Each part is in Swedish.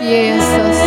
Jesus.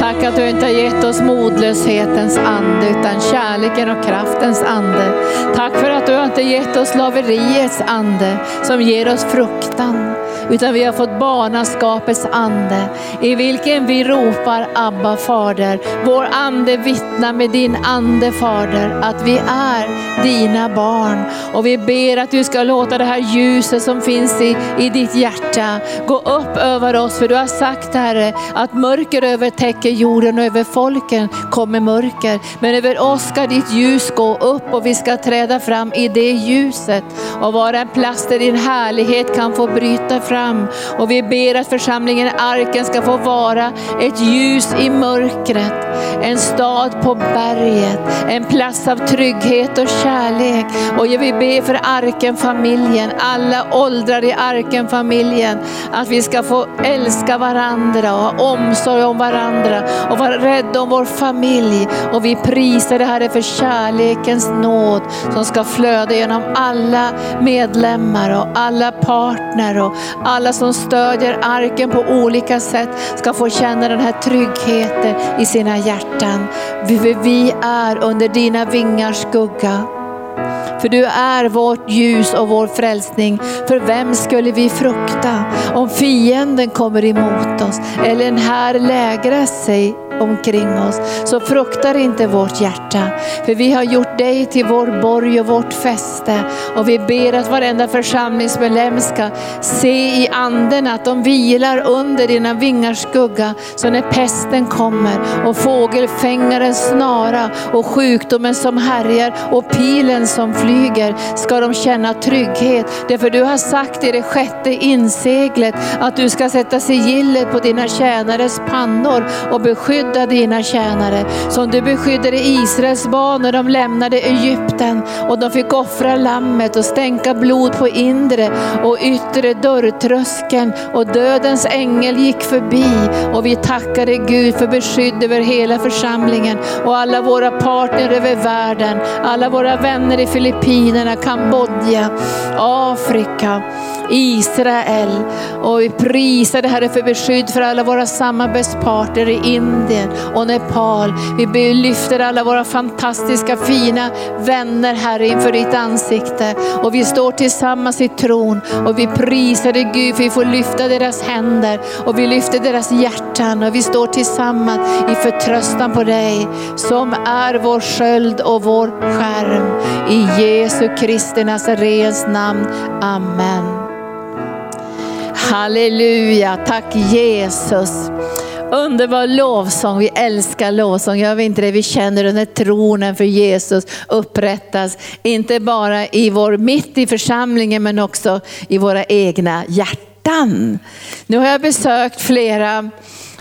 Tack att du inte har gett oss modlöshetens ande utan kärleken och kraftens ande. Tack för att du inte har gett oss slaveriets ande som ger oss fruktan utan vi har fått barnaskapets ande i vilken vi ropar Abba fader. Vår ande vittnar med din ande fader att vi är dina barn och vi ber att du ska låta det här ljuset som finns i, i ditt hjärta gå upp över oss för du har sagt Herre att mörker övertäcker jorden och över folken kommer mörker. Men över oss ska ditt ljus gå upp och vi ska träda fram i det ljuset och vara en plats där din härlighet kan få bryta fram. Och vi ber att församlingen Arken ska få vara ett ljus i mörkret, en stad på berget, en plats av trygghet och kärlek. Och vi ber för Arken-familjen, alla åldrar i Arken-familjen, att vi ska få älska varandra och ha omsorg om varandra och vara rädda om vår familj. Och vi prisar det Herre för kärlekens nåd som ska flöda genom alla medlemmar och alla partner och alla som stödjer arken på olika sätt ska få känna den här tryggheten i sina hjärtan. Vi, är under dina vingars skugga. För du är vårt ljus och vår frälsning. För vem skulle vi frukta om fienden kommer emot oss eller en här lägrar sig omkring oss. Så fruktar inte vårt hjärta. För vi har gjort dig till vår borg och vårt fäste. Och vi ber att varenda församlingsmedlem ska se i anden att de vilar under dina vingars skugga. Så när pesten kommer och fågelfängaren snara och sjukdomen som härjar och pilen som flyger ska de känna trygghet. Därför du har sagt i det sjätte inseglet att du ska sätta sigillet på dina tjänares pannor och beskydda dina tjänare. Som du beskyddade Israels barn när de lämnade Egypten och de fick offra lammet och stänka blod på inre och yttre dörrtröskeln och dödens ängel gick förbi och vi tackade Gud för beskydd över hela församlingen och alla våra partner över världen, alla våra vänner i Filippinerna, Kambodja, Afrika, Israel. Och vi prisar det Herre för beskydd för alla våra samarbetspartner i Indien och Nepal. Vi lyfter alla våra fantastiska fina vänner Herre inför ditt ansikte. Och vi står tillsammans i tron. Och vi prisar dig Gud för vi får lyfta deras händer. Och vi lyfter deras hjärtan. Och vi står tillsammans i förtröstan på dig som är vår sköld och vår skärm. I Jesu Kristi Nazarens namn. Amen. Halleluja, tack Jesus. Underbar lovsång, vi älskar lovsång. Gör vi inte det? Vi känner den här tronen för Jesus upprättas, inte bara i vår, mitt i församlingen men också i våra egna hjärtan. Nu har jag besökt flera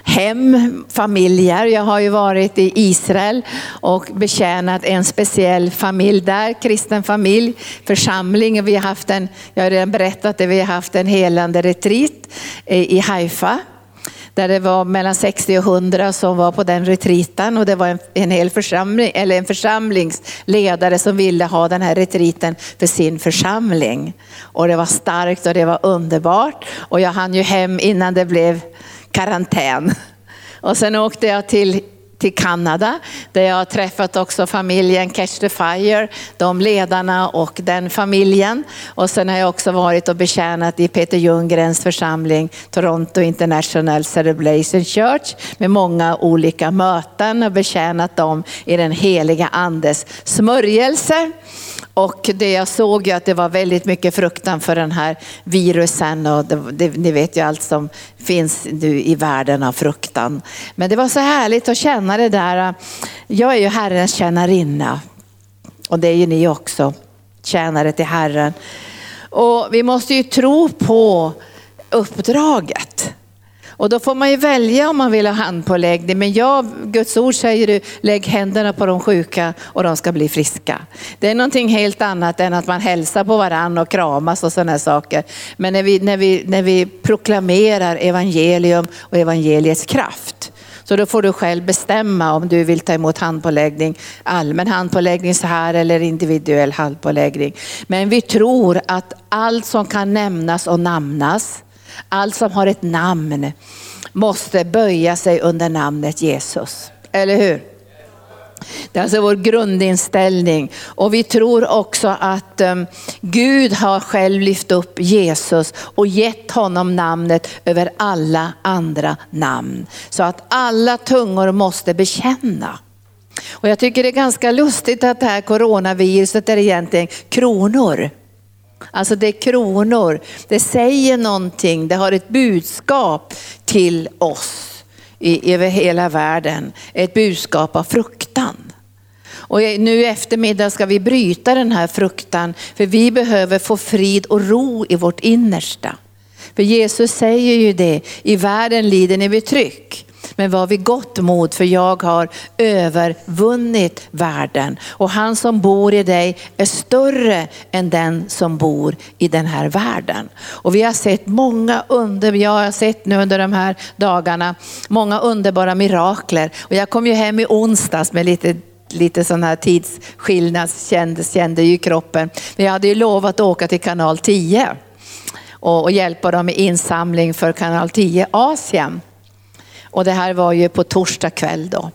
hem, familjer. Jag har ju varit i Israel och betjänat en speciell familj där, kristen familj, församling. Vi har haft en, jag har redan berättat det, vi har haft en helande retreat i Haifa där det var mellan 60 och 100 som var på den retriten och det var en, en hel församling, eller en församlingsledare som ville ha den här retriten för sin församling. Och det var starkt och det var underbart och jag hann ju hem innan det blev karantän. Och sen åkte jag till till Kanada där jag har träffat också familjen Catch the Fire, de ledarna och den familjen. Och sen har jag också varit och betjänat i Peter Ljunggrens församling Toronto International Celebration Church med många olika möten och betjänat dem i den heliga andes smörjelse. Och det jag såg ju att det var väldigt mycket fruktan för den här virusen och det, det, ni vet ju allt som finns nu i världen av fruktan. Men det var så härligt att känna det där. Jag är ju Herrens tjänarinna och det är ju ni också, tjänare till Herren. Och vi måste ju tro på uppdraget. Och då får man ju välja om man vill ha handpåläggning. Men jag, Guds ord säger du, lägg händerna på de sjuka och de ska bli friska. Det är någonting helt annat än att man hälsar på varandra och kramas och sådana saker. Men när vi, när, vi, när vi proklamerar evangelium och evangeliets kraft, så då får du själv bestämma om du vill ta emot handpåläggning, allmän handpåläggning så här eller individuell handpåläggning. Men vi tror att allt som kan nämnas och namnas allt som har ett namn måste böja sig under namnet Jesus. Eller hur? Det är alltså vår grundinställning. Och vi tror också att um, Gud har själv lyft upp Jesus och gett honom namnet över alla andra namn. Så att alla tungor måste bekänna. Och jag tycker det är ganska lustigt att det här coronaviruset är egentligen kronor. Alltså det är kronor, det säger någonting, det har ett budskap till oss i, över hela världen. Ett budskap av fruktan. Och nu i eftermiddag ska vi bryta den här fruktan, för vi behöver få frid och ro i vårt innersta. För Jesus säger ju det, i världen lider ni betryck. Men var vid gott mod för jag har övervunnit världen. Och han som bor i dig är större än den som bor i den här världen. Och vi har sett många under, jag har sett nu under de här dagarna, många underbara mirakler. Och jag kom ju hem i onsdags med lite lite sån här tidsskillnad kände, kände ju kroppen. Men jag hade ju lovat att åka till kanal 10 och, och hjälpa dem med insamling för kanal 10 Asien. Och det här var ju på torsdag kväll då.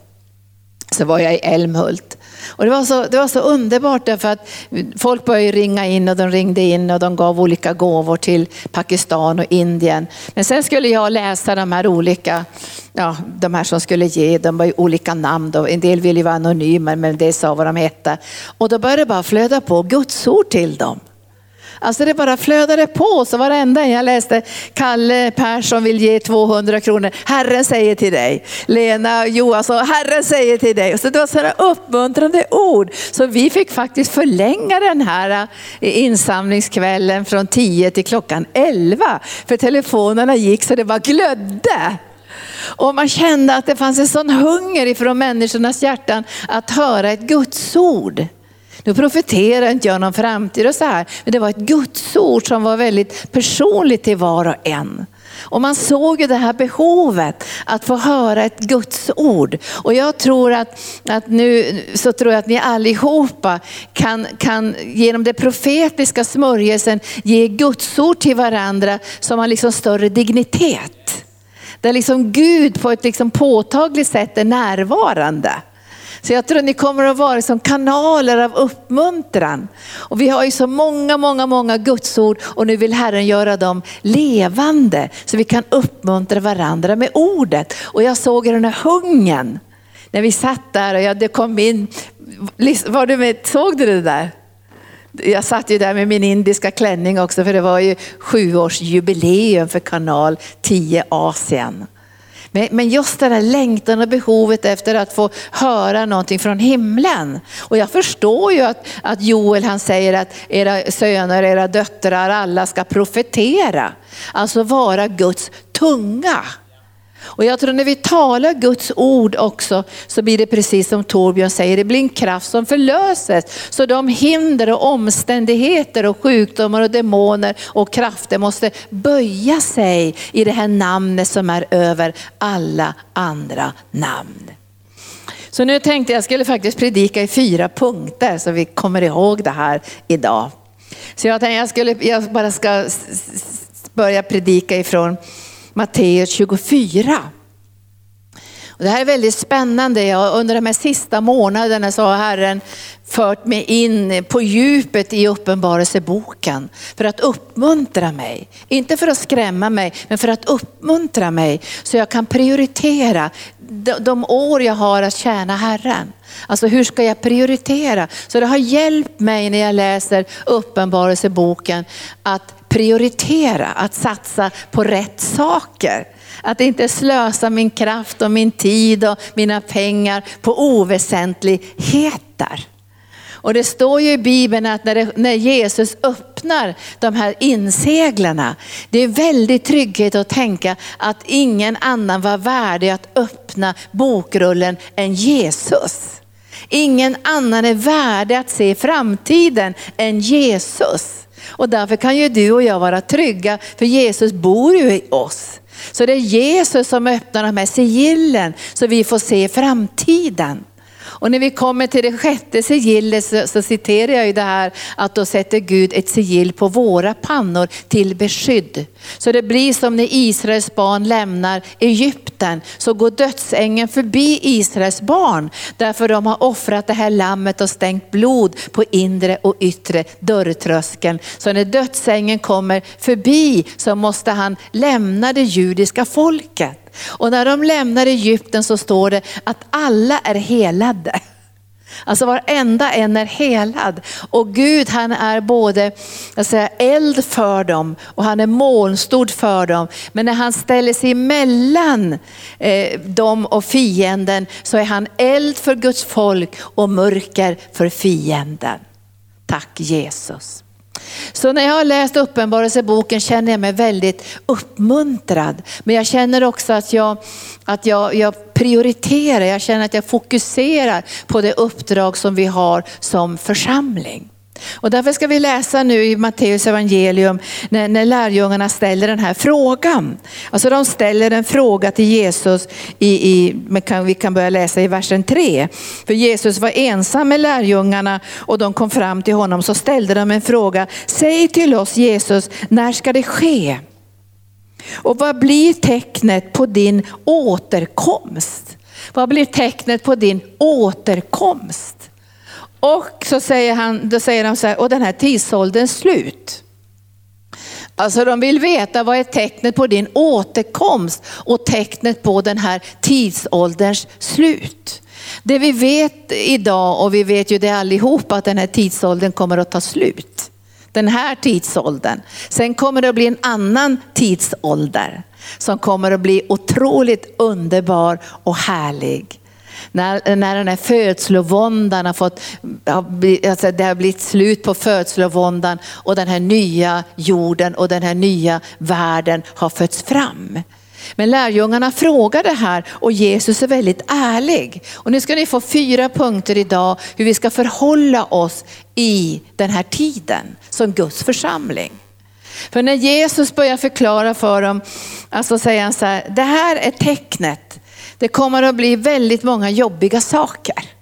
Så var jag i Älmhult. Och det, var så, det var så underbart därför att folk började ringa in och de ringde in och de gav olika gåvor till Pakistan och Indien. Men sen skulle jag läsa de här olika, ja, de här som skulle ge, de var ju olika namn då. En del ville ju vara anonyma men det sa vad de hette. Och då började det bara flöda på gudsord till dem. Alltså det bara flödade på. Så varenda jag läste, Kalle Persson vill ge 200 kronor. Herren säger till dig. Lena Johansson, Herren säger till dig. Så det var sådana uppmuntrande ord. Så vi fick faktiskt förlänga den här eh, insamlingskvällen från 10 till klockan 11. För telefonerna gick så det bara glödde. Och man kände att det fanns en sån hunger ifrån människornas hjärtan att höra ett Guds ord. Nu profeterar inte jag någon framtid och så här, men det var ett gudsord som var väldigt personligt till var och en. Och man såg ju det här behovet att få höra ett gudsord. Och jag tror att, att nu så tror jag att ni allihopa kan, kan genom det profetiska smörjelsen ge gudsord till varandra som har liksom större dignitet. Där liksom Gud på ett liksom påtagligt sätt är närvarande. Så jag tror ni kommer att vara som kanaler av uppmuntran. Och vi har ju så många, många, många gudsord och nu vill Herren göra dem levande så vi kan uppmuntra varandra med ordet. Och jag såg den här hungern när vi satt där och jag, det kom in, var du med, såg du det där? Jag satt ju där med min indiska klänning också för det var ju sjuårsjubileum för kanal 10 Asien. Men just den här längtan och behovet efter att få höra någonting från himlen. Och jag förstår ju att, att Joel han säger att era söner, era döttrar, alla ska profetera. Alltså vara Guds tunga. Och jag tror när vi talar Guds ord också så blir det precis som Torbjörn säger, det blir en kraft som förlöses. Så de hinder och omständigheter och sjukdomar och demoner och krafter måste böja sig i det här namnet som är över alla andra namn. Så nu tänkte jag skulle faktiskt predika i fyra punkter så vi kommer ihåg det här idag. Så jag tänkte jag, skulle, jag bara ska börja predika ifrån Matteus 24. Och det här är väldigt spännande. Jag, under de här sista månaderna så har Herren fört mig in på djupet i uppenbarelseboken för att uppmuntra mig. Inte för att skrämma mig, men för att uppmuntra mig så jag kan prioritera de, de år jag har att tjäna Herren. Alltså hur ska jag prioritera? Så det har hjälpt mig när jag läser uppenbarelseboken att prioritera, att satsa på rätt saker. Att inte slösa min kraft och min tid och mina pengar på oväsentligheter. Och det står ju i Bibeln att när, det, när Jesus öppnar de här inseglarna, det är väldigt trygghet att tänka att ingen annan var värdig att öppna bokrullen än Jesus. Ingen annan är värdig att se framtiden än Jesus. Och därför kan ju du och jag vara trygga, för Jesus bor ju i oss. Så det är Jesus som öppnar de här sigillen så vi får se framtiden. Och när vi kommer till det sjätte sigillet så, så citerar jag ju det här att då sätter Gud ett sigill på våra pannor till beskydd. Så det blir som när Israels barn lämnar Egypten så går dödsängeln förbi Israels barn därför de har offrat det här lammet och stängt blod på inre och yttre dörrtröskeln. Så när dödsängeln kommer förbi så måste han lämna det judiska folket. Och när de lämnar Egypten så står det att alla är helade. Alltså varenda en är helad. Och Gud han är både jag säger, eld för dem och han är molnstod för dem. Men när han ställer sig emellan eh, dem och fienden så är han eld för Guds folk och mörker för fienden. Tack Jesus. Så när jag har läst Uppenbarelseboken känner jag mig väldigt uppmuntrad. Men jag känner också att jag, att jag, jag prioriterar, jag känner att jag fokuserar på det uppdrag som vi har som församling. Och därför ska vi läsa nu i Matteus evangelium när, när lärjungarna ställer den här frågan. Alltså de ställer en fråga till Jesus, i, i, vi kan börja läsa i versen 3. För Jesus var ensam med lärjungarna och de kom fram till honom så ställde de en fråga. Säg till oss Jesus, när ska det ske? Och vad blir tecknet på din återkomst? Vad blir tecknet på din återkomst? Och så säger han, då säger de så här, och den här tidsålderns slut. Alltså de vill veta vad är tecknet på din återkomst och tecknet på den här tidsålderns slut. Det vi vet idag och vi vet ju det allihopa att den här tidsåldern kommer att ta slut. Den här tidsåldern. Sen kommer det att bli en annan tidsålder som kommer att bli otroligt underbar och härlig. När, när den här födslovåndan har fått, alltså det har blivit slut på födslovåndan och den här nya jorden och den här nya världen har fötts fram. Men lärjungarna frågade här och Jesus är väldigt ärlig. Och nu ska ni få fyra punkter idag hur vi ska förhålla oss i den här tiden som Guds församling. För när Jesus börjar förklara för dem, alltså säger han så här, det här är tecknet det kommer att bli väldigt många jobbiga saker.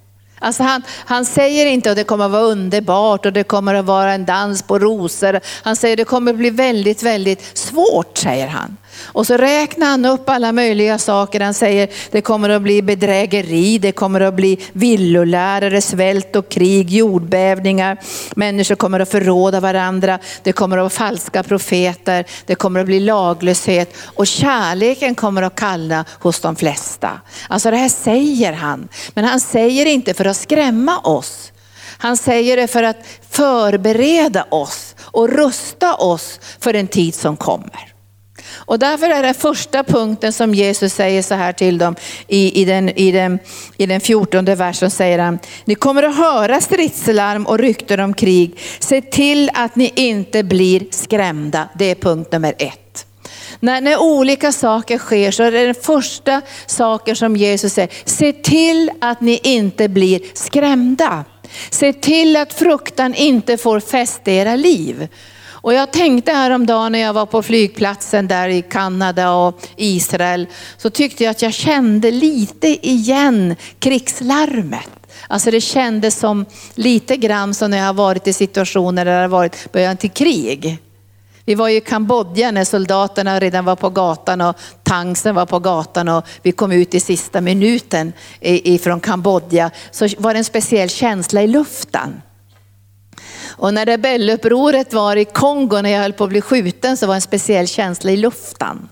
Alltså han, han säger inte att det kommer att vara underbart och det kommer att vara en dans på rosor. Han säger att det kommer att bli väldigt, väldigt svårt, säger han. Och så räknar han upp alla möjliga saker. Han säger det kommer att bli bedrägeri, det kommer att bli villolärare, svält och krig, jordbävningar. Människor kommer att förråda varandra, det kommer att vara falska profeter, det kommer att bli laglöshet och kärleken kommer att kalla hos de flesta. Alltså det här säger han, men han säger inte för att skrämma oss. Han säger det för att förbereda oss och rusta oss för den tid som kommer. Och därför är den första punkten som Jesus säger så här till dem i, i, den, i, den, i den 14 versen säger han, ni kommer att höra stridslarm och rykten om krig. Se till att ni inte blir skrämda. Det är punkt nummer ett. När, när olika saker sker så är det den första saken som Jesus säger, se till att ni inte blir skrämda. Se till att fruktan inte får fäste i era liv. Och jag tänkte häromdagen när jag var på flygplatsen där i Kanada och Israel, så tyckte jag att jag kände lite igen krigslarmet. Alltså det kändes som lite grann som när jag har varit i situationer där det har varit början till krig. Vi var i Kambodja när soldaterna redan var på gatan och tanksen var på gatan och vi kom ut i sista minuten ifrån Kambodja. Så var det en speciell känsla i luften. Och när rebellupproret var i Kongo när jag höll på att bli skjuten så var en speciell känsla i luften.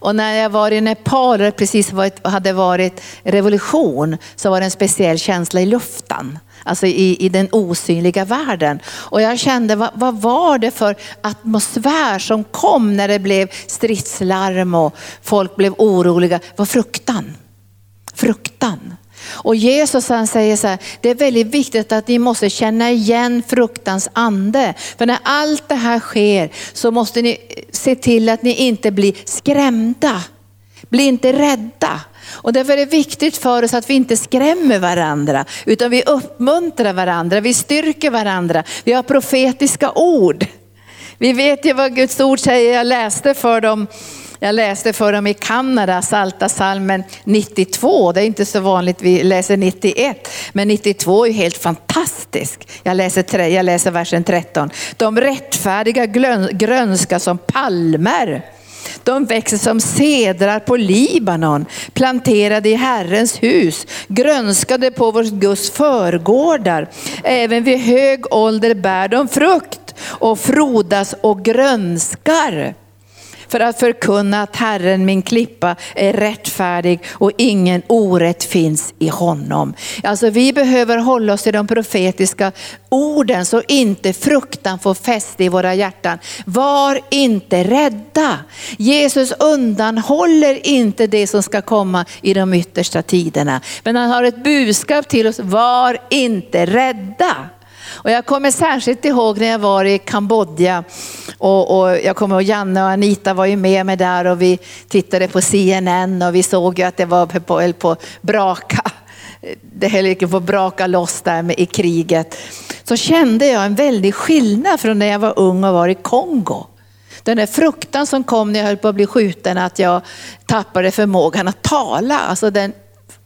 Och när jag var i Nepal, det precis hade varit revolution, så var det en speciell känsla i luften. Alltså i, i den osynliga världen. Och jag kände, vad, vad var det för atmosfär som kom när det blev stridslarm och folk blev oroliga? Det var fruktan. Fruktan. Och Jesus han säger så här, det är väldigt viktigt att ni måste känna igen fruktans ande. För när allt det här sker så måste ni eh, se till att ni inte blir skrämda. Bli inte rädda. Och därför är det viktigt för oss att vi inte skrämmer varandra, utan vi uppmuntrar varandra, vi styrker varandra, vi har profetiska ord. Vi vet ju vad Guds ord säger, jag läste för dem jag läste för dem i Kanada, Salta salmen 92. Det är inte så vanligt vi läser 91, men 92 är helt fantastisk. Jag läser, jag läser versen 13. De rättfärdiga grönska som palmer. De växer som sedrar på Libanon, planterade i Herrens hus, grönskade på vår Guds förgårdar. Även vid hög ålder bär de frukt och frodas och grönskar för att förkunna att Herren min klippa är rättfärdig och ingen orätt finns i honom. Alltså vi behöver hålla oss till de profetiska orden så inte fruktan får fäste i våra hjärtan. Var inte rädda. Jesus undanhåller inte det som ska komma i de yttersta tiderna. Men han har ett budskap till oss, var inte rädda. Och jag kommer särskilt ihåg när jag var i Kambodja och, och jag kommer ihåg Janne och Anita var ju med mig där och vi tittade på CNN och vi såg ju att det var på, på braka. Det höll på att braka loss där med, i kriget. Så kände jag en väldig skillnad från när jag var ung och var i Kongo. Den där fruktan som kom när jag höll på att bli skjuten, att jag tappade förmågan att tala. Alltså den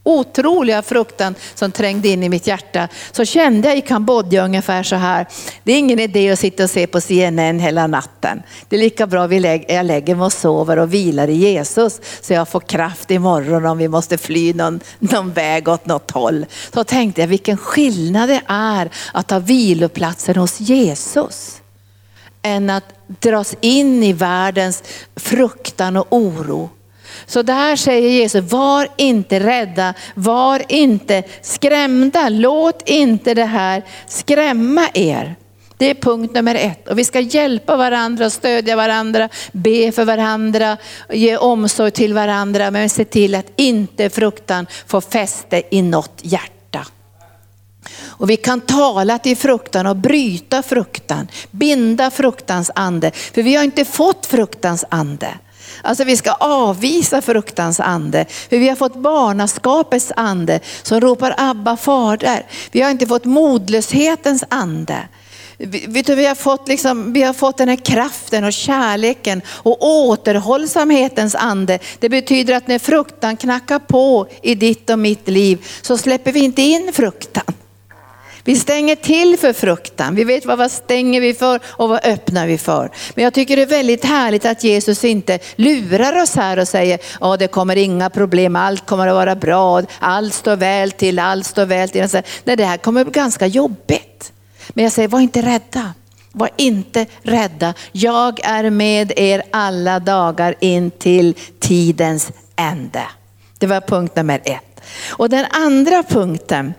otroliga fruktan som trängde in i mitt hjärta så kände jag i Kambodja ungefär så här. Det är ingen idé att sitta och se på CNN hela natten. Det är lika bra att jag lägger mig och sover och vilar i Jesus så jag får kraft imorgon om vi måste fly någon, någon väg åt något håll. Så tänkte jag vilken skillnad det är att ha viloplatsen hos Jesus än att dras in i världens fruktan och oro. Så där säger Jesus, var inte rädda, var inte skrämda, låt inte det här skrämma er. Det är punkt nummer ett. Och vi ska hjälpa varandra, stödja varandra, be för varandra, ge omsorg till varandra, men se till att inte fruktan får fäste i något hjärta. Och vi kan tala till fruktan och bryta fruktan, binda fruktans ande. För vi har inte fått fruktans ande. Alltså vi ska avvisa fruktans ande. För vi har fått barnaskapets ande som ropar Abba fader. Vi har inte fått modlöshetens ande. Vet du, vi, har fått liksom, vi har fått den här kraften och kärleken och återhållsamhetens ande. Det betyder att när fruktan knackar på i ditt och mitt liv så släpper vi inte in fruktan. Vi stänger till för fruktan. Vi vet vad, vad stänger vi för och vad öppnar vi för. Men jag tycker det är väldigt härligt att Jesus inte lurar oss här och säger, ja det kommer inga problem, allt kommer att vara bra, allt står väl till, allt står väl till. Nej, det här kommer bli ganska jobbigt. Men jag säger, var inte rädda. Var inte rädda. Jag är med er alla dagar in till tidens ände. Det var punkt nummer ett. Och den andra punkten,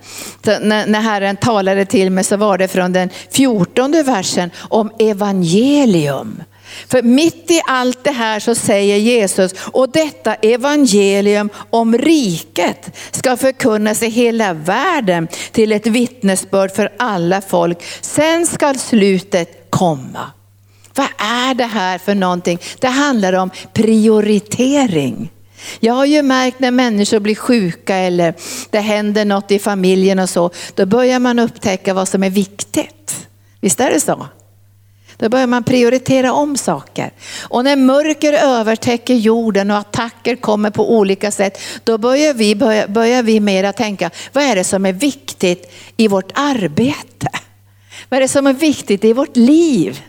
när Herren talade till mig så var det från den fjortonde versen om evangelium. För mitt i allt det här så säger Jesus, och detta evangelium om riket ska förkunnas i hela världen till ett vittnesbörd för alla folk. Sen ska slutet komma. Vad är det här för någonting? Det handlar om prioritering. Jag har ju märkt när människor blir sjuka eller det händer något i familjen och så, då börjar man upptäcka vad som är viktigt. Visst är det så? Då börjar man prioritera om saker. Och när mörker övertäcker jorden och attacker kommer på olika sätt, då börjar vi, börjar, börjar vi mera tänka, vad är det som är viktigt i vårt arbete? Vad är det som är viktigt i vårt liv?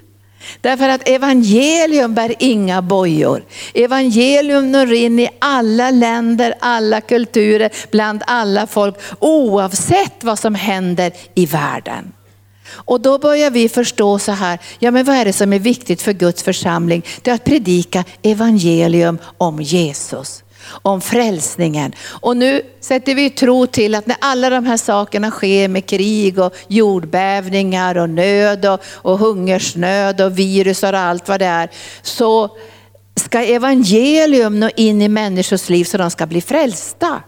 Därför att evangelium bär inga bojor. Evangelium når in i alla länder, alla kulturer, bland alla folk, oavsett vad som händer i världen. Och då börjar vi förstå så här, ja men vad är det som är viktigt för Guds församling? Det är att predika evangelium om Jesus om frälsningen. Och nu sätter vi tro till att när alla de här sakerna sker med krig och jordbävningar och nöd och, och hungersnöd och virus och allt vad det är, så ska evangelium nå in i människors liv så de ska bli frälsta.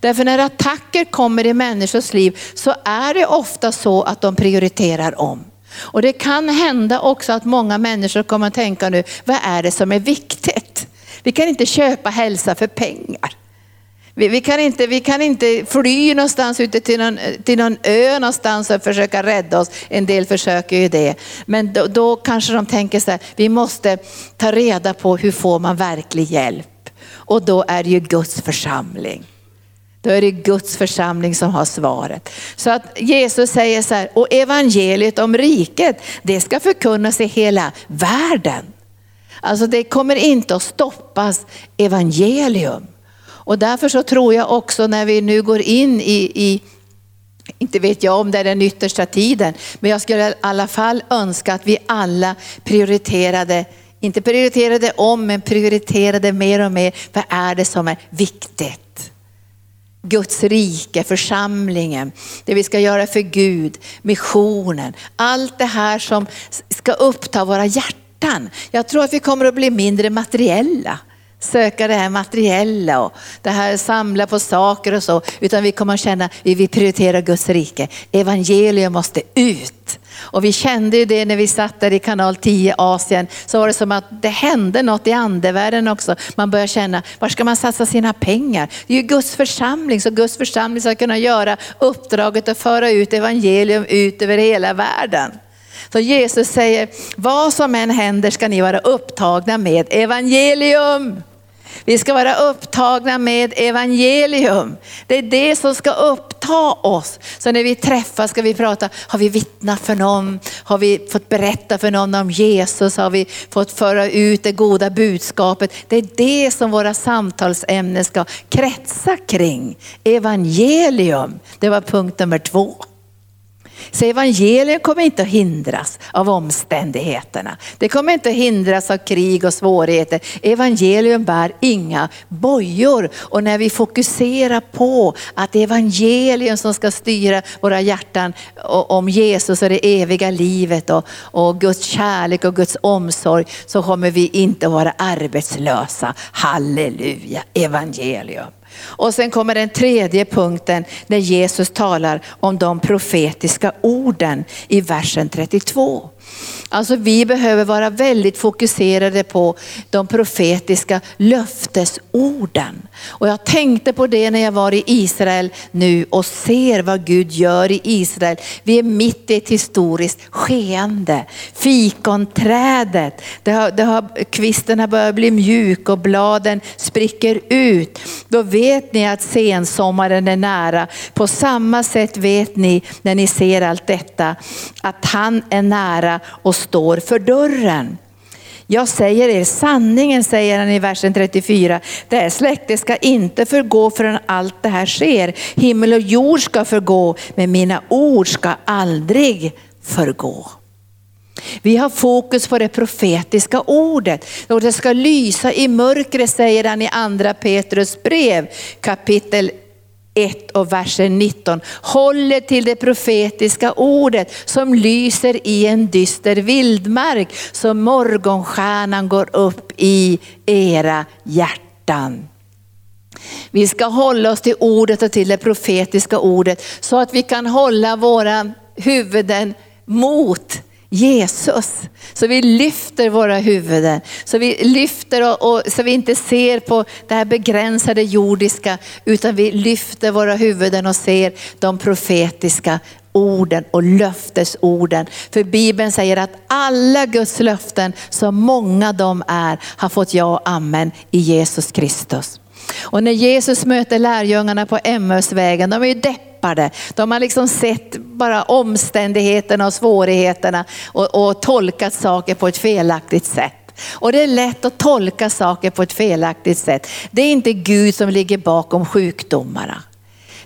Därför när attacker kommer i människors liv så är det ofta så att de prioriterar om. Och det kan hända också att många människor kommer att tänka nu, vad är det som är viktigt? Vi kan inte köpa hälsa för pengar. Vi, vi, kan inte, vi kan inte fly någonstans ute till någon, till någon ö någonstans och försöka rädda oss. En del försöker ju det. Men då, då kanske de tänker så här, vi måste ta reda på hur får man verklig hjälp. Och då är det ju Guds församling. Då är det Guds församling som har svaret. Så att Jesus säger så här, och evangeliet om riket, det ska förkunnas i hela världen. Alltså det kommer inte att stoppas evangelium. Och därför så tror jag också när vi nu går in i, i inte vet jag om det är den yttersta tiden, men jag skulle i alla fall önska att vi alla prioriterade, inte prioriterade om, men prioriterade mer och mer. Vad är det som är viktigt? Guds rike, församlingen, det vi ska göra för Gud, missionen, allt det här som ska uppta våra hjärtan. Jag tror att vi kommer att bli mindre materiella söka det här materiella och det här samla på saker och så, utan vi kommer att känna att vi vill prioritera Guds rike. Evangelium måste ut. Och vi kände ju det när vi satt där i kanal 10 Asien, så var det som att det hände något i andevärlden också. Man börjar känna, var ska man satsa sina pengar? Det är ju Guds församling, så Guds församling ska kunna göra uppdraget att föra ut evangelium ut över hela världen. Så Jesus säger, vad som än händer ska ni vara upptagna med evangelium. Vi ska vara upptagna med evangelium. Det är det som ska uppta oss. Så när vi träffas ska vi prata, har vi vittnat för någon? Har vi fått berätta för någon om Jesus? Har vi fått föra ut det goda budskapet? Det är det som våra samtalsämnen ska kretsa kring. Evangelium, det var punkt nummer två. Så evangeliet kommer inte att hindras av omständigheterna. Det kommer inte att hindras av krig och svårigheter. Evangelium bär inga bojor. Och när vi fokuserar på att det är evangelium som ska styra våra hjärtan om Jesus och det eviga livet och, och Guds kärlek och Guds omsorg så kommer vi inte att vara arbetslösa. Halleluja, evangelium. Och sen kommer den tredje punkten när Jesus talar om de profetiska orden i versen 32. Alltså vi behöver vara väldigt fokuserade på de profetiska löftesorden. Och jag tänkte på det när jag var i Israel nu och ser vad Gud gör i Israel. Vi är mitt i ett historiskt skeende. Fikonträdet, det har, det har, kvisten har börjat bli mjuk och bladen spricker ut. Då vet ni att sensommaren är nära. På samma sätt vet ni när ni ser allt detta att han är nära och står för dörren. Jag säger er sanningen, säger han i versen 34. Det här släktet ska inte förgå förrän allt det här sker. Himmel och jord ska förgå, men mina ord ska aldrig förgå. Vi har fokus på det profetiska ordet. Och det ska lysa i mörkret säger han i andra Petrus brev kapitel 1 och versen 19 håller till det profetiska ordet som lyser i en dyster vildmark så morgonstjärnan går upp i era hjärtan. Vi ska hålla oss till ordet och till det profetiska ordet så att vi kan hålla våra huvuden mot Jesus. Så vi lyfter våra huvuden, så vi lyfter och, och, så vi inte ser på det här begränsade jordiska, utan vi lyfter våra huvuden och ser de profetiska orden och löftesorden. För Bibeln säger att alla Guds löften, så många de är, har fått ja och amen i Jesus Kristus. Och när Jesus möter lärjungarna på Emmausvägen, de är ju deppade. De har liksom sett bara omständigheterna och svårigheterna och, och tolkat saker på ett felaktigt sätt. Och det är lätt att tolka saker på ett felaktigt sätt. Det är inte Gud som ligger bakom sjukdomarna.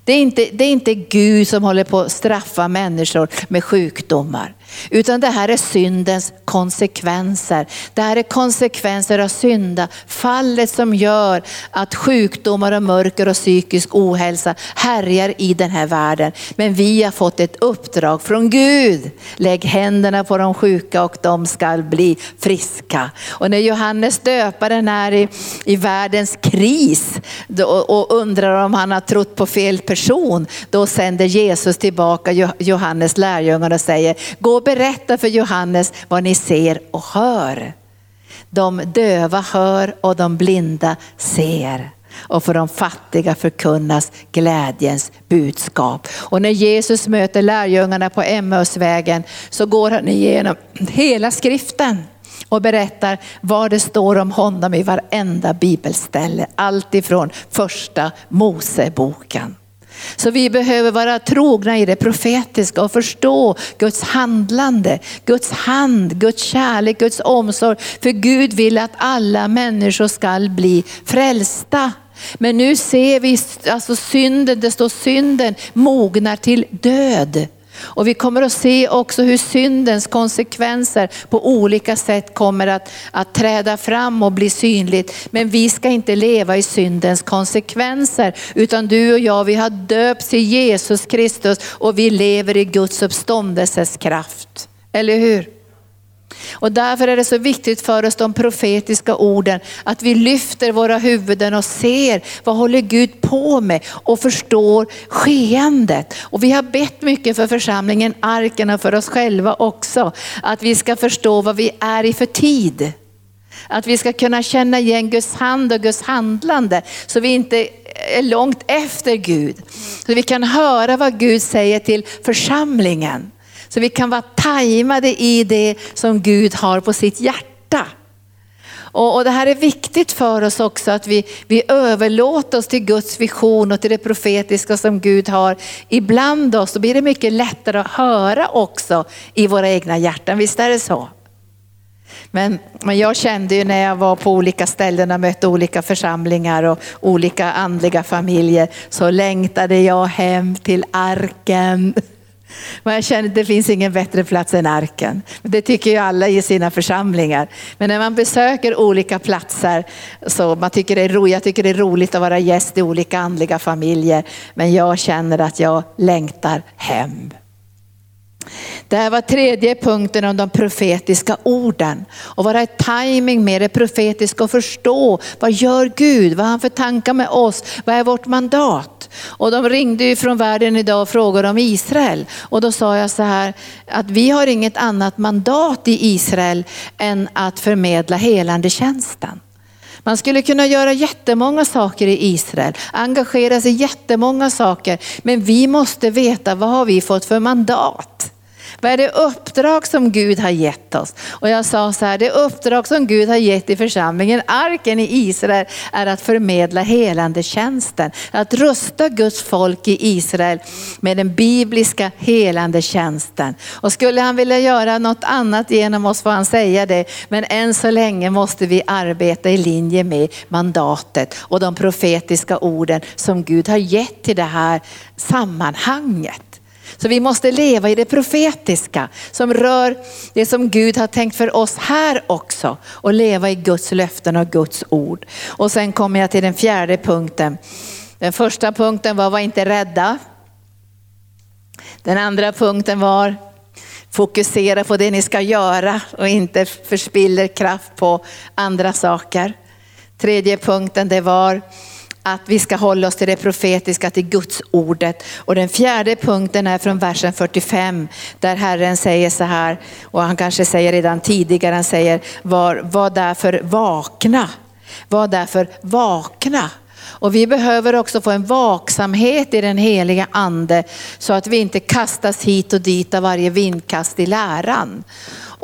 Det är, inte, det är inte Gud som håller på att straffa människor med sjukdomar. Utan det här är syndens konsekvenser. Det här är konsekvenser av synda, fallet som gör att sjukdomar och mörker och psykisk ohälsa härjar i den här världen. Men vi har fått ett uppdrag från Gud. Lägg händerna på de sjuka och de ska bli friska. Och när Johannes döparen är i, i världens kris då, och undrar om han har trott på fel person, då sänder Jesus tillbaka Johannes lärjungar och säger, gå berätta för Johannes vad ni ser och hör. De döva hör och de blinda ser. och för de fattiga förkunnas glädjens budskap. Och när Jesus möter lärjungarna på Emmausvägen så går han igenom hela skriften och berättar vad det står om honom i varenda bibelställe. Allt ifrån första Moseboken. Så vi behöver vara trogna i det profetiska och förstå Guds handlande, Guds hand, Guds kärlek, Guds omsorg. För Gud vill att alla människor ska bli frälsta. Men nu ser vi alltså synden, det står synden mognar till död. Och vi kommer att se också hur syndens konsekvenser på olika sätt kommer att, att träda fram och bli synligt. Men vi ska inte leva i syndens konsekvenser, utan du och jag, vi har döpts i Jesus Kristus och vi lever i Guds uppståndelses kraft. Eller hur? Och därför är det så viktigt för oss de profetiska orden, att vi lyfter våra huvuden och ser vad håller Gud på med och förstår skeendet. Och vi har bett mycket för församlingen, arken och för oss själva också, att vi ska förstå vad vi är i för tid. Att vi ska kunna känna igen Guds hand och Guds handlande så vi inte är långt efter Gud. Så vi kan höra vad Gud säger till församlingen. Så vi kan vara tajmade i det som Gud har på sitt hjärta. Och, och, det här är viktigt för oss också att vi, vi överlåter oss till Guds vision och till det profetiska som Gud har ibland oss. Då blir det mycket lättare att höra också i våra egna hjärtan, visst är det så? Men, men jag kände ju när jag var på olika ställen och mötte olika församlingar och olika andliga familjer så längtade jag hem till arken. Men jag känner att det finns ingen bättre plats än arken. Det tycker ju alla i sina församlingar. Men när man besöker olika platser så man tycker det är roligt, jag tycker det är roligt att vara gäst i olika andliga familjer. Men jag känner att jag längtar hem. Det här var tredje punkten om de profetiska orden. Och vara i timing med det profetiska och förstå vad gör Gud? Vad har han för tankar med oss? Vad är vårt mandat? Och de ringde ju från världen idag och frågade om Israel. Och då sa jag så här att vi har inget annat mandat i Israel än att förmedla helande tjänsten. Man skulle kunna göra jättemånga saker i Israel, engagera sig i jättemånga saker. Men vi måste veta vad har vi fått för mandat? Vad är det uppdrag som Gud har gett oss? Och jag sa så här, det uppdrag som Gud har gett i församlingen, arken i Israel, är att förmedla helande tjänsten. Att rusta Guds folk i Israel med den bibliska helande tjänsten. Och skulle han vilja göra något annat genom oss får han säga det. Men än så länge måste vi arbeta i linje med mandatet och de profetiska orden som Gud har gett till det här sammanhanget. Så vi måste leva i det profetiska som rör det som Gud har tänkt för oss här också och leva i Guds löften och Guds ord. Och sen kommer jag till den fjärde punkten. Den första punkten var var inte rädda. Den andra punkten var fokusera på det ni ska göra och inte förspiller kraft på andra saker. Tredje punkten det var att vi ska hålla oss till det profetiska, till Guds ordet. Och den fjärde punkten är från versen 45 där Herren säger så här, och han kanske säger redan tidigare, han säger var, var därför vakna. Var därför vakna. Och vi behöver också få en vaksamhet i den heliga ande så att vi inte kastas hit och dit av varje vindkast i läran.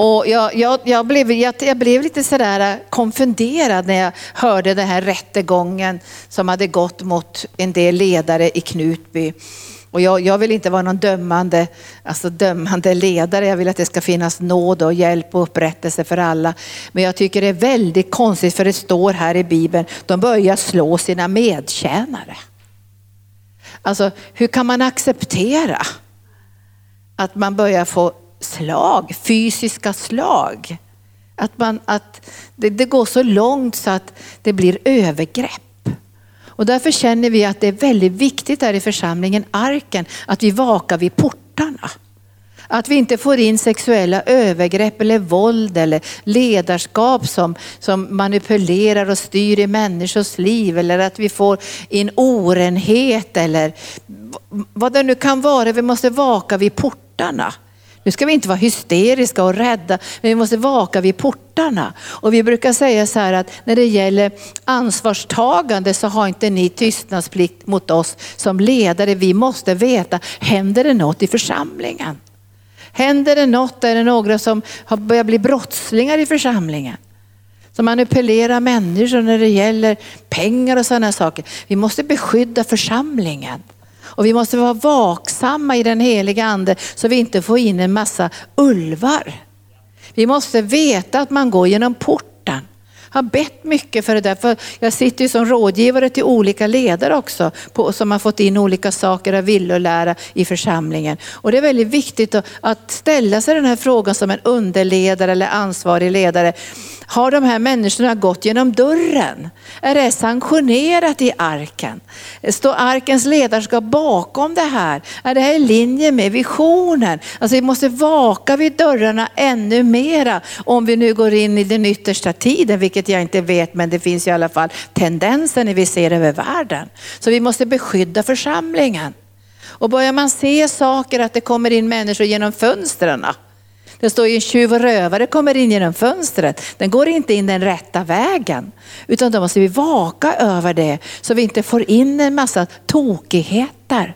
Och jag, jag, jag, blev, jag, jag blev lite sådär eh, konfunderad när jag hörde den här rättegången som hade gått mot en del ledare i Knutby. Och jag, jag, vill inte vara någon dömande, alltså dömande ledare, jag vill att det ska finnas nåd och hjälp och upprättelse för alla. Men jag tycker det är väldigt konstigt för det står här i Bibeln, de börjar slå sina medtjänare. Alltså hur kan man acceptera att man börjar få slag, fysiska slag. Att, man, att det, det går så långt så att det blir övergrepp. Och därför känner vi att det är väldigt viktigt här i församlingen Arken att vi vakar vid portarna. Att vi inte får in sexuella övergrepp eller våld eller ledarskap som, som manipulerar och styr i människors liv eller att vi får in orenhet eller vad det nu kan vara. Vi måste vaka vid portarna. Nu ska vi inte vara hysteriska och rädda, men vi måste vaka vid portarna. Och vi brukar säga så här att när det gäller ansvarstagande så har inte ni tystnadsplikt mot oss som ledare. Vi måste veta, händer det något i församlingen? Händer det något? Är det några som har börjat bli brottslingar i församlingen? Som manipulerar människor när det gäller pengar och sådana saker. Vi måste beskydda församlingen. Och vi måste vara vaksamma i den heliga ande så vi inte får in en massa ulvar. Vi måste veta att man går genom porten. Har bett mycket för det där, för jag sitter ju som rådgivare till olika ledare också, på, som har fått in olika saker av villolära i församlingen. Och det är väldigt viktigt att ställa sig den här frågan som en underledare eller ansvarig ledare. Har de här människorna gått genom dörren? Är det sanktionerat i arken? Står arkens ledarskap bakom det här? Är det här i linje med visionen? Alltså vi måste vaka vid dörrarna ännu mera om vi nu går in i den yttersta tiden, vilket vilket jag inte vet, men det finns i alla fall tendenser när vi ser över världen. Så vi måste beskydda församlingen. Och börjar man se saker, att det kommer in människor genom fönstren, ah. det står ju en tjuv och rövare kommer in genom fönstret. Den går inte in den rätta vägen. Utan då måste vi vaka över det så vi inte får in en massa tokigheter.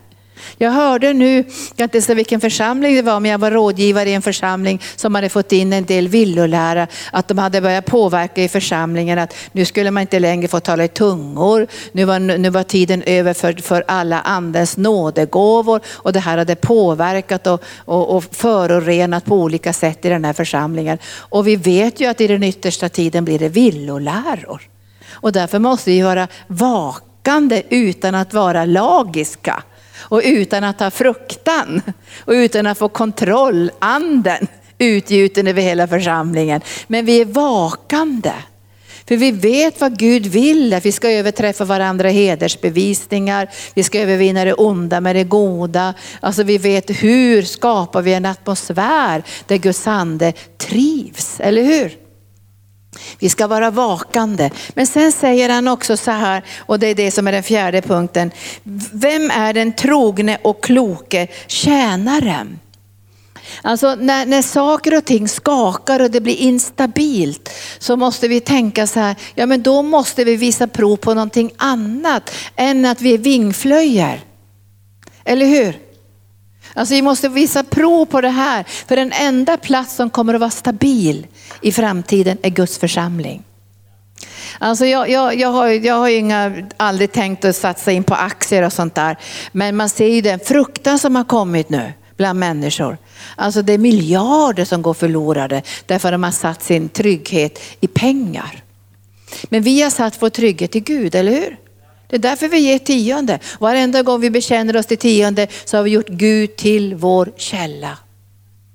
Jag hörde nu, jag kan inte säga vilken församling det var, men jag var rådgivare i en församling som hade fått in en del villolära, att de hade börjat påverka i församlingen att nu skulle man inte längre få tala i tungor, nu var, nu var tiden över för, för alla andens nådegåvor och det här hade påverkat och, och, och förorenat på olika sätt i den här församlingen. Och vi vet ju att i den yttersta tiden blir det villoläror. Och därför måste vi vara vakande utan att vara lagiska och utan att ha fruktan och utan att få kontroll, anden utgjuten över hela församlingen. Men vi är vakande. För vi vet vad Gud vill, att vi ska överträffa varandra i hedersbevisningar, vi ska övervinna det onda med det goda. Alltså vi vet hur skapar vi en atmosfär där Guds ande trivs, eller hur? Vi ska vara vakande. Men sen säger han också så här, och det är det som är den fjärde punkten. Vem är den trogne och kloke tjänaren? Alltså när, när saker och ting skakar och det blir instabilt så måste vi tänka så här, ja men då måste vi visa prov på någonting annat än att vi är vingflöjer. Eller hur? Alltså vi måste visa prov på det här, för den enda plats som kommer att vara stabil i framtiden är Guds församling. Alltså jag, jag, jag, har, jag har inga, aldrig tänkt att satsa in på aktier och sånt där, men man ser ju den fruktan som har kommit nu bland människor. Alltså det är miljarder som går förlorade därför att de har satt sin trygghet i pengar. Men vi har satt vår trygghet i Gud, eller hur? Det är därför vi ger tionde. Varenda gång vi bekänner oss till tionde så har vi gjort Gud till vår källa.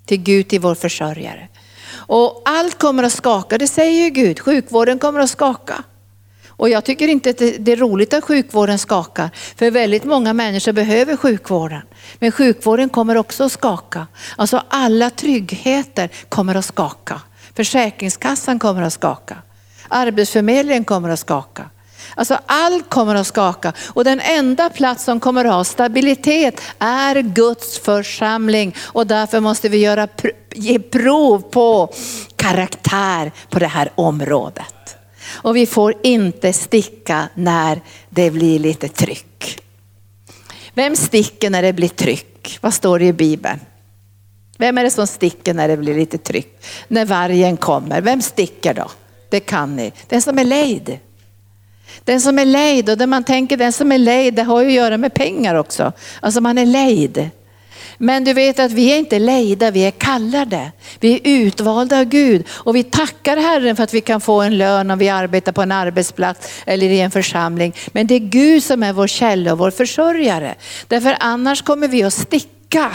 Till Gud till vår försörjare. Och allt kommer att skaka, det säger ju Gud. Sjukvården kommer att skaka. Och jag tycker inte att det är roligt att sjukvården skakar, för väldigt många människor behöver sjukvården. Men sjukvården kommer också att skaka. Alltså alla tryggheter kommer att skaka. Försäkringskassan kommer att skaka. Arbetsförmedlingen kommer att skaka. Alltså allt kommer att skaka och den enda plats som kommer att ha stabilitet är Guds församling och därför måste vi göra, ge prov på karaktär på det här området. Och vi får inte sticka när det blir lite tryck. Vem sticker när det blir tryck? Vad står det i Bibeln? Vem är det som sticker när det blir lite tryck? När vargen kommer, vem sticker då? Det kan ni. Den som är lejd. Den som är lejd, och det man tänker den som är lejd, det har ju att göra med pengar också. Alltså man är lejd. Men du vet att vi är inte lejda, vi är kallade. Vi är utvalda av Gud och vi tackar Herren för att vi kan få en lön om vi arbetar på en arbetsplats eller i en församling. Men det är Gud som är vår källa och vår försörjare. Därför annars kommer vi att sticka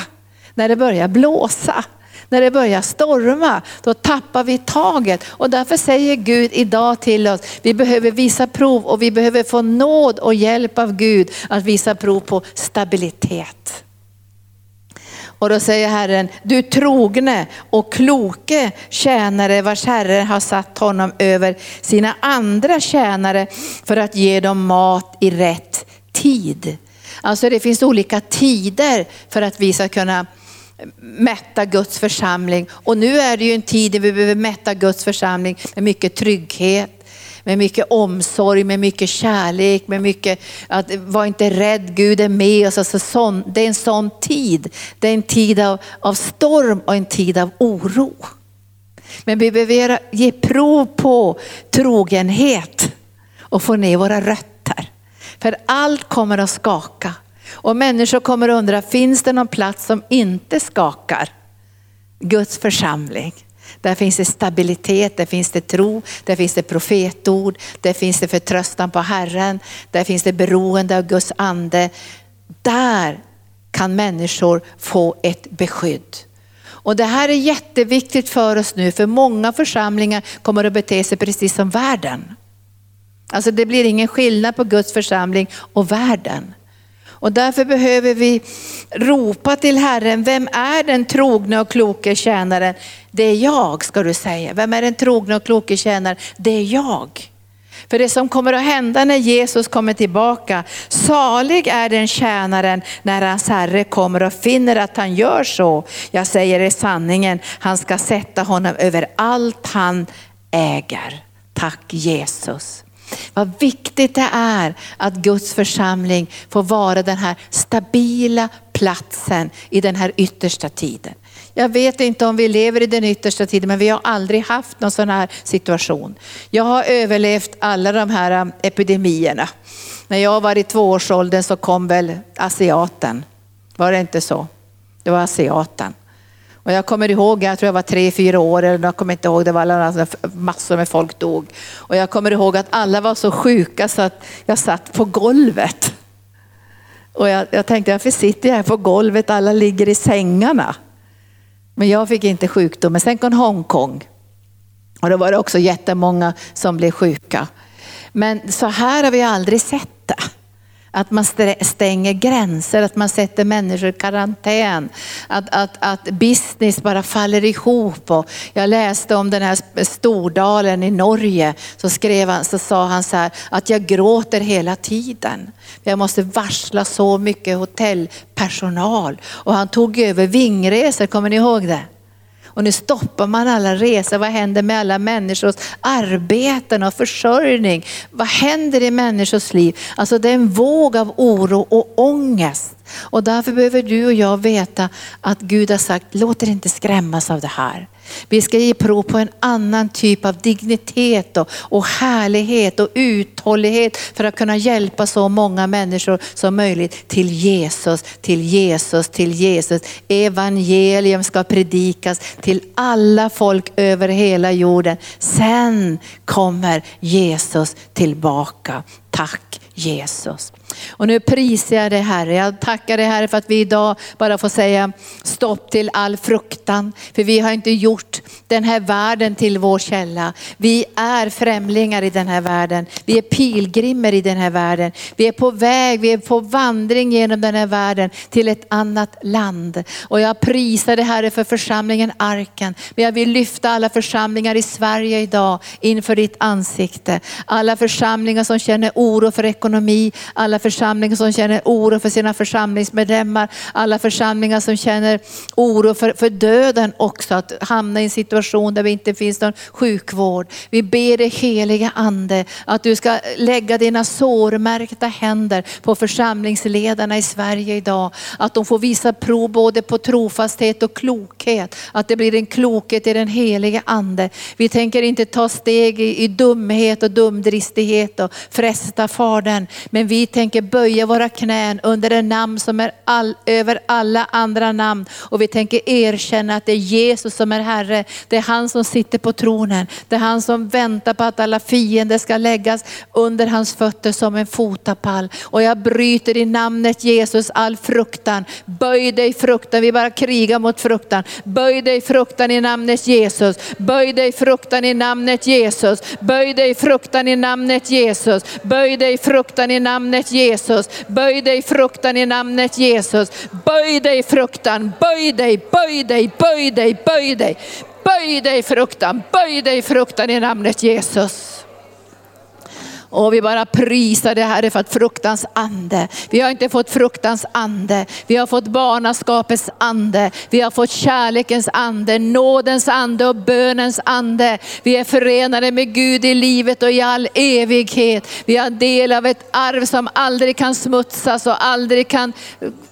när det börjar blåsa när det börjar storma, då tappar vi taget. Och därför säger Gud idag till oss, vi behöver visa prov och vi behöver få nåd och hjälp av Gud att visa prov på stabilitet. Och då säger Herren, du trogne och kloke tjänare vars Herre har satt honom över sina andra tjänare för att ge dem mat i rätt tid. Alltså det finns olika tider för att vi ska kunna mätta Guds församling. Och nu är det ju en tid där vi behöver mätta Guds församling med mycket trygghet, med mycket omsorg, med mycket kärlek, med mycket att var inte rädd, Gud är med oss. Alltså sån, det är en sån tid. Det är en tid av, av storm och en tid av oro. Men vi behöver ge prov på trogenhet och få ner våra rötter. För allt kommer att skaka. Och människor kommer att undra, finns det någon plats som inte skakar? Guds församling. Där finns det stabilitet, där finns det tro, där finns det profetord, där finns det förtröstan på Herren, där finns det beroende av Guds ande. Där kan människor få ett beskydd. Och det här är jätteviktigt för oss nu, för många församlingar kommer att bete sig precis som världen. Alltså det blir ingen skillnad på Guds församling och världen. Och därför behöver vi ropa till Herren, vem är den trogna och kloke tjänaren? Det är jag, ska du säga. Vem är den trogna och kloke tjänaren? Det är jag. För det som kommer att hända när Jesus kommer tillbaka, salig är den tjänaren när hans herre kommer och finner att han gör så. Jag säger er sanningen, han ska sätta honom över allt han äger. Tack Jesus. Vad viktigt det är att Guds församling får vara den här stabila platsen i den här yttersta tiden. Jag vet inte om vi lever i den yttersta tiden, men vi har aldrig haft någon sån här situation. Jag har överlevt alla de här um, epidemierna. När jag var i tvåårsåldern så kom väl asiaten. Var det inte så? Det var asiaten. Och jag kommer ihåg, jag tror jag var tre, fyra år, eller jag kommer inte ihåg, det var alla, massor med folk dog. Och jag kommer ihåg att alla var så sjuka så att jag satt på golvet. Och jag, jag tänkte, varför sitter jag här på golvet? Alla ligger i sängarna. Men jag fick inte sjukdomen. Sen kom Hongkong. Och då var det också jättemånga som blev sjuka. Men så här har vi aldrig sett det. Att man stänger gränser, att man sätter människor i karantän. Att, att, att business bara faller ihop. Och jag läste om den här Stordalen i Norge. Så, skrev han, så sa han så här, att jag gråter hela tiden. Jag måste varsla så mycket hotellpersonal. Och han tog över Vingresor, kommer ni ihåg det? Och nu stoppar man alla resor. Vad händer med alla människors arbeten och försörjning? Vad händer i människors liv? Alltså det är en våg av oro och ångest. Och därför behöver du och jag veta att Gud har sagt, låt er inte skrämmas av det här. Vi ska ge prov på en annan typ av dignitet och, och härlighet och uthållighet för att kunna hjälpa så många människor som möjligt till Jesus, till Jesus, till Jesus. Evangelium ska predikas till alla folk över hela jorden. Sen kommer Jesus tillbaka. Tack Jesus. Och nu prisar jag dig Herre. Jag tackar dig Herre för att vi idag bara får säga stopp till all fruktan. För vi har inte gjort den här världen till vår källa. Vi är främlingar i den här världen. Vi är pilgrimer i den här världen. Vi är på väg, vi är på vandring genom den här världen till ett annat land. Och jag prisar dig Herre för församlingen Arken. Men jag vill lyfta alla församlingar i Sverige idag inför ditt ansikte. Alla församlingar som känner oro oro för ekonomi, alla församlingar som känner oro för sina församlingsmedlemmar, alla församlingar som känner oro för, för döden också, att hamna i en situation där det inte finns någon sjukvård. Vi ber dig heliga ande att du ska lägga dina sårmärkta händer på församlingsledarna i Sverige idag. Att de får visa prov både på trofasthet och klokhet. Att det blir en klokhet i den heliga ande. Vi tänker inte ta steg i, i dumhet och dumdristighet och fresta Fadern. Men vi tänker böja våra knän under det namn som är all, över alla andra namn. Och vi tänker erkänna att det är Jesus som är Herre. Det är han som sitter på tronen. Det är han som väntar på att alla fiender ska läggas under hans fötter som en fotapall. Och jag bryter i namnet Jesus all fruktan. Böj dig fruktan, vi bara krigar mot fruktan. Böj dig fruktan i namnet Jesus. Böj dig fruktan i namnet Jesus. Böj dig fruktan i namnet Jesus. Böj Böj dig fruktan i namnet Jesus. Böj dig fruktan i namnet Jesus. Böj dig fruktan, böj dig, böj dig, böj dig, böj dig. Böj dig fruktan, böj dig fruktan i namnet Jesus. Och vi bara prisar det Herre för att fruktans ande. Vi har inte fått fruktans ande. Vi har fått barnaskapets ande. Vi har fått kärlekens ande, nådens ande och bönens ande. Vi är förenade med Gud i livet och i all evighet. Vi har del av ett arv som aldrig kan smutsas och aldrig kan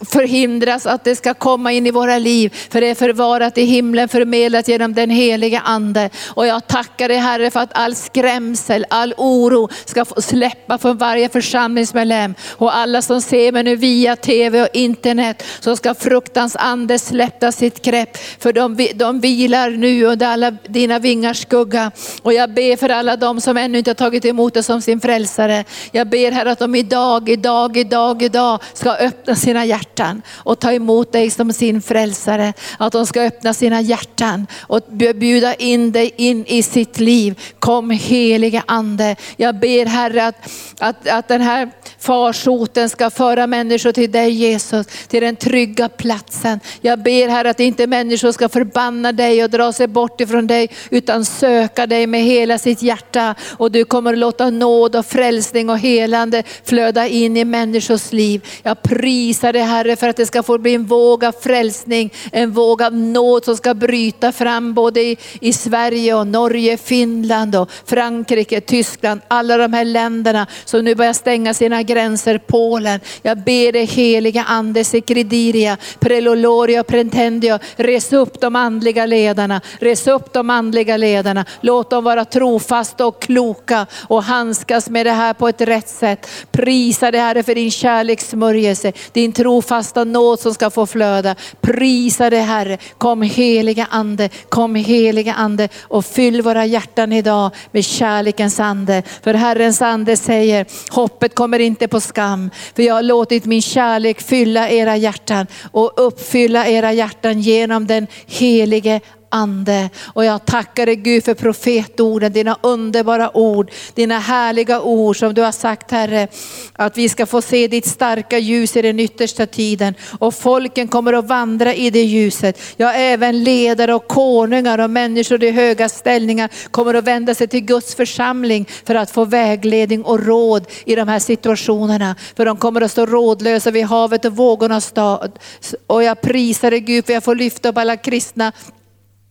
förhindras att det ska komma in i våra liv. För det är förvarat i himlen, förmedlat genom den heliga ande. Och jag tackar dig Herre för att all skrämsel, all oro ska får släppa från varje församlingsmedlem. Och alla som ser mig nu via tv och internet, så ska fruktans ande släppa sitt grepp. För de, de vilar nu under alla dina vingars skugga. Och jag ber för alla de som ännu inte har tagit emot dig som sin frälsare. Jag ber Herre att de idag, idag, idag, idag ska öppna sina hjärtan och ta emot dig som sin frälsare. Att de ska öppna sina hjärtan och bjuda in dig in i sitt liv. Kom helige ande. Jag ber Herre att, att, att den här farsoten ska föra människor till dig Jesus, till den trygga platsen. Jag ber Herre att inte människor ska förbanna dig och dra sig bort ifrån dig, utan söka dig med hela sitt hjärta. Och du kommer att låta nåd och frälsning och helande flöda in i människors liv. Jag prisar dig Herre för att det ska få bli en våg av frälsning, en våg av nåd som ska bryta fram både i, i Sverige och Norge, Finland och Frankrike, Tyskland, alla de här länderna som nu börjar stänga sina gränser, Polen. Jag ber dig heliga ande, Sekridiria, Preloloria, prentendio. res upp de andliga ledarna, res upp de andliga ledarna. Låt dem vara trofasta och kloka och handskas med det här på ett rätt sätt. Prisa dig Herre för din kärlekssmörjelse, din trofasta nåd som ska få flöda. Prisa dig Herre, kom heliga ande, kom heliga ande och fyll våra hjärtan idag med kärlekens ande. För Herrens ande säger, hoppet kommer inte på skam. För jag har låtit min kärlek fylla era hjärtan och uppfylla era hjärtan genom den helige ande. Och jag tackar dig Gud för profetorden, dina underbara ord, dina härliga ord som du har sagt Herre, att vi ska få se ditt starka ljus i den yttersta tiden. Och folken kommer att vandra i det ljuset. Ja, även ledare och konungar och människor i höga ställningar kommer att vända sig till Guds församling för att få vägledning och råd i de här situationerna. För de kommer att stå rådlösa vid havet och vågornas stad. Och jag prisar dig Gud för jag får lyfta upp alla kristna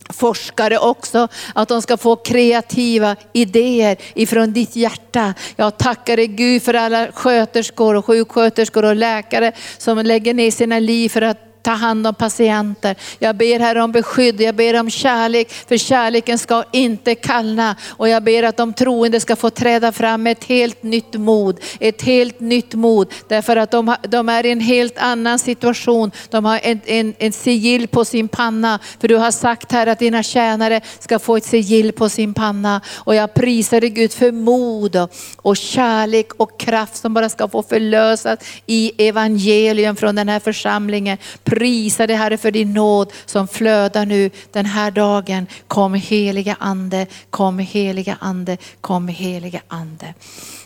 forskare också, att de ska få kreativa idéer ifrån ditt hjärta. Jag tackar dig Gud för alla sköterskor och sjuksköterskor och läkare som lägger ner sina liv för att ta hand om patienter. Jag ber här om beskydd, jag ber om kärlek, för kärleken ska inte kallna. Och jag ber att de troende ska få träda fram med ett helt nytt mod, ett helt nytt mod. Därför att de, de är i en helt annan situation. De har en, en, en sigill på sin panna. För du har sagt här att dina tjänare ska få ett sigill på sin panna. Och jag prisar dig Gud för mod och, och kärlek och kraft som bara ska få förlösas i evangelium från den här församlingen. Prisa dig Herre för din nåd som flödar nu den här dagen. Kom heliga ande, kom heliga ande, kom heliga ande.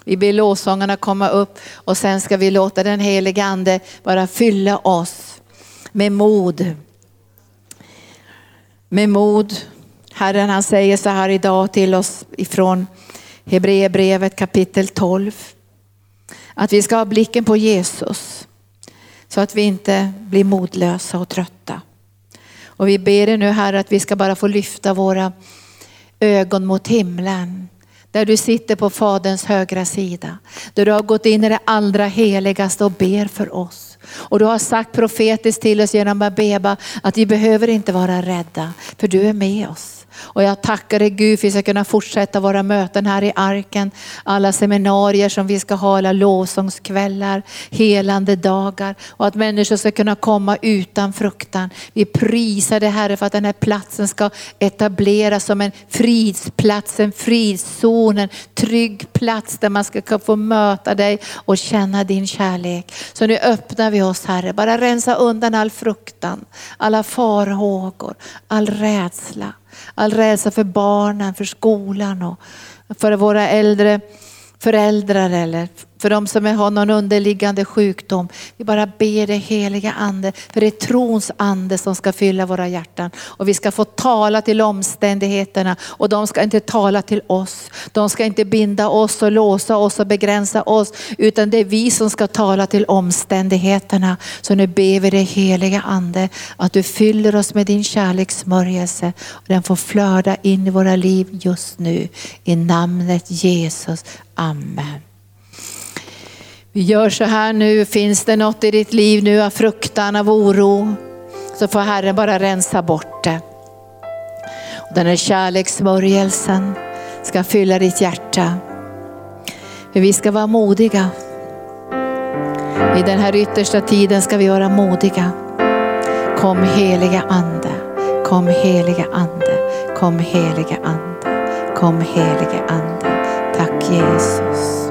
Vi ber lovsångarna komma upp och sen ska vi låta den heliga ande bara fylla oss med mod. Med mod. Herren han säger så här idag till oss ifrån Hebreerbrevet kapitel 12. Att vi ska ha blicken på Jesus. Så att vi inte blir modlösa och trötta. Och vi ber dig nu Herre att vi ska bara få lyfta våra ögon mot himlen. Där du sitter på Faderns högra sida. Där du har gått in i det allra heligaste och ber för oss. Och du har sagt profetiskt till oss genom Abeba att vi behöver inte vara rädda, för du är med oss. Och jag tackar dig Gud för att vi ska kunna fortsätta våra möten här i arken. Alla seminarier som vi ska ha, alla lovsångskvällar, helande dagar och att människor ska kunna komma utan fruktan. Vi prisar dig Herre för att den här platsen ska etableras som en fridsplats, en fridszon, en trygg plats där man ska få möta dig och känna din kärlek. Så nu öppnar vi oss Herre, bara rensa undan all fruktan, alla farhågor, all rädsla. All rädsla för barnen, för skolan och för våra äldre föräldrar eller för de som har någon underliggande sjukdom. Vi bara ber dig heliga ande, för det är trons ande som ska fylla våra hjärtan. Och vi ska få tala till omständigheterna och de ska inte tala till oss. De ska inte binda oss och låsa oss och begränsa oss, utan det är vi som ska tala till omständigheterna. Så nu ber vi dig heliga ande att du fyller oss med din kärlekssmörjelse och den får flöda in i våra liv just nu. I namnet Jesus. Amen. Vi gör så här nu, finns det något i ditt liv nu av fruktan, av oro, så får Herren bara rensa bort det. Och den här kärlekssmörjelsen ska fylla ditt hjärta. För vi ska vara modiga. I den här yttersta tiden ska vi vara modiga. Kom heliga ande, kom heliga ande, kom heliga ande, kom heliga ande. Tack Jesus.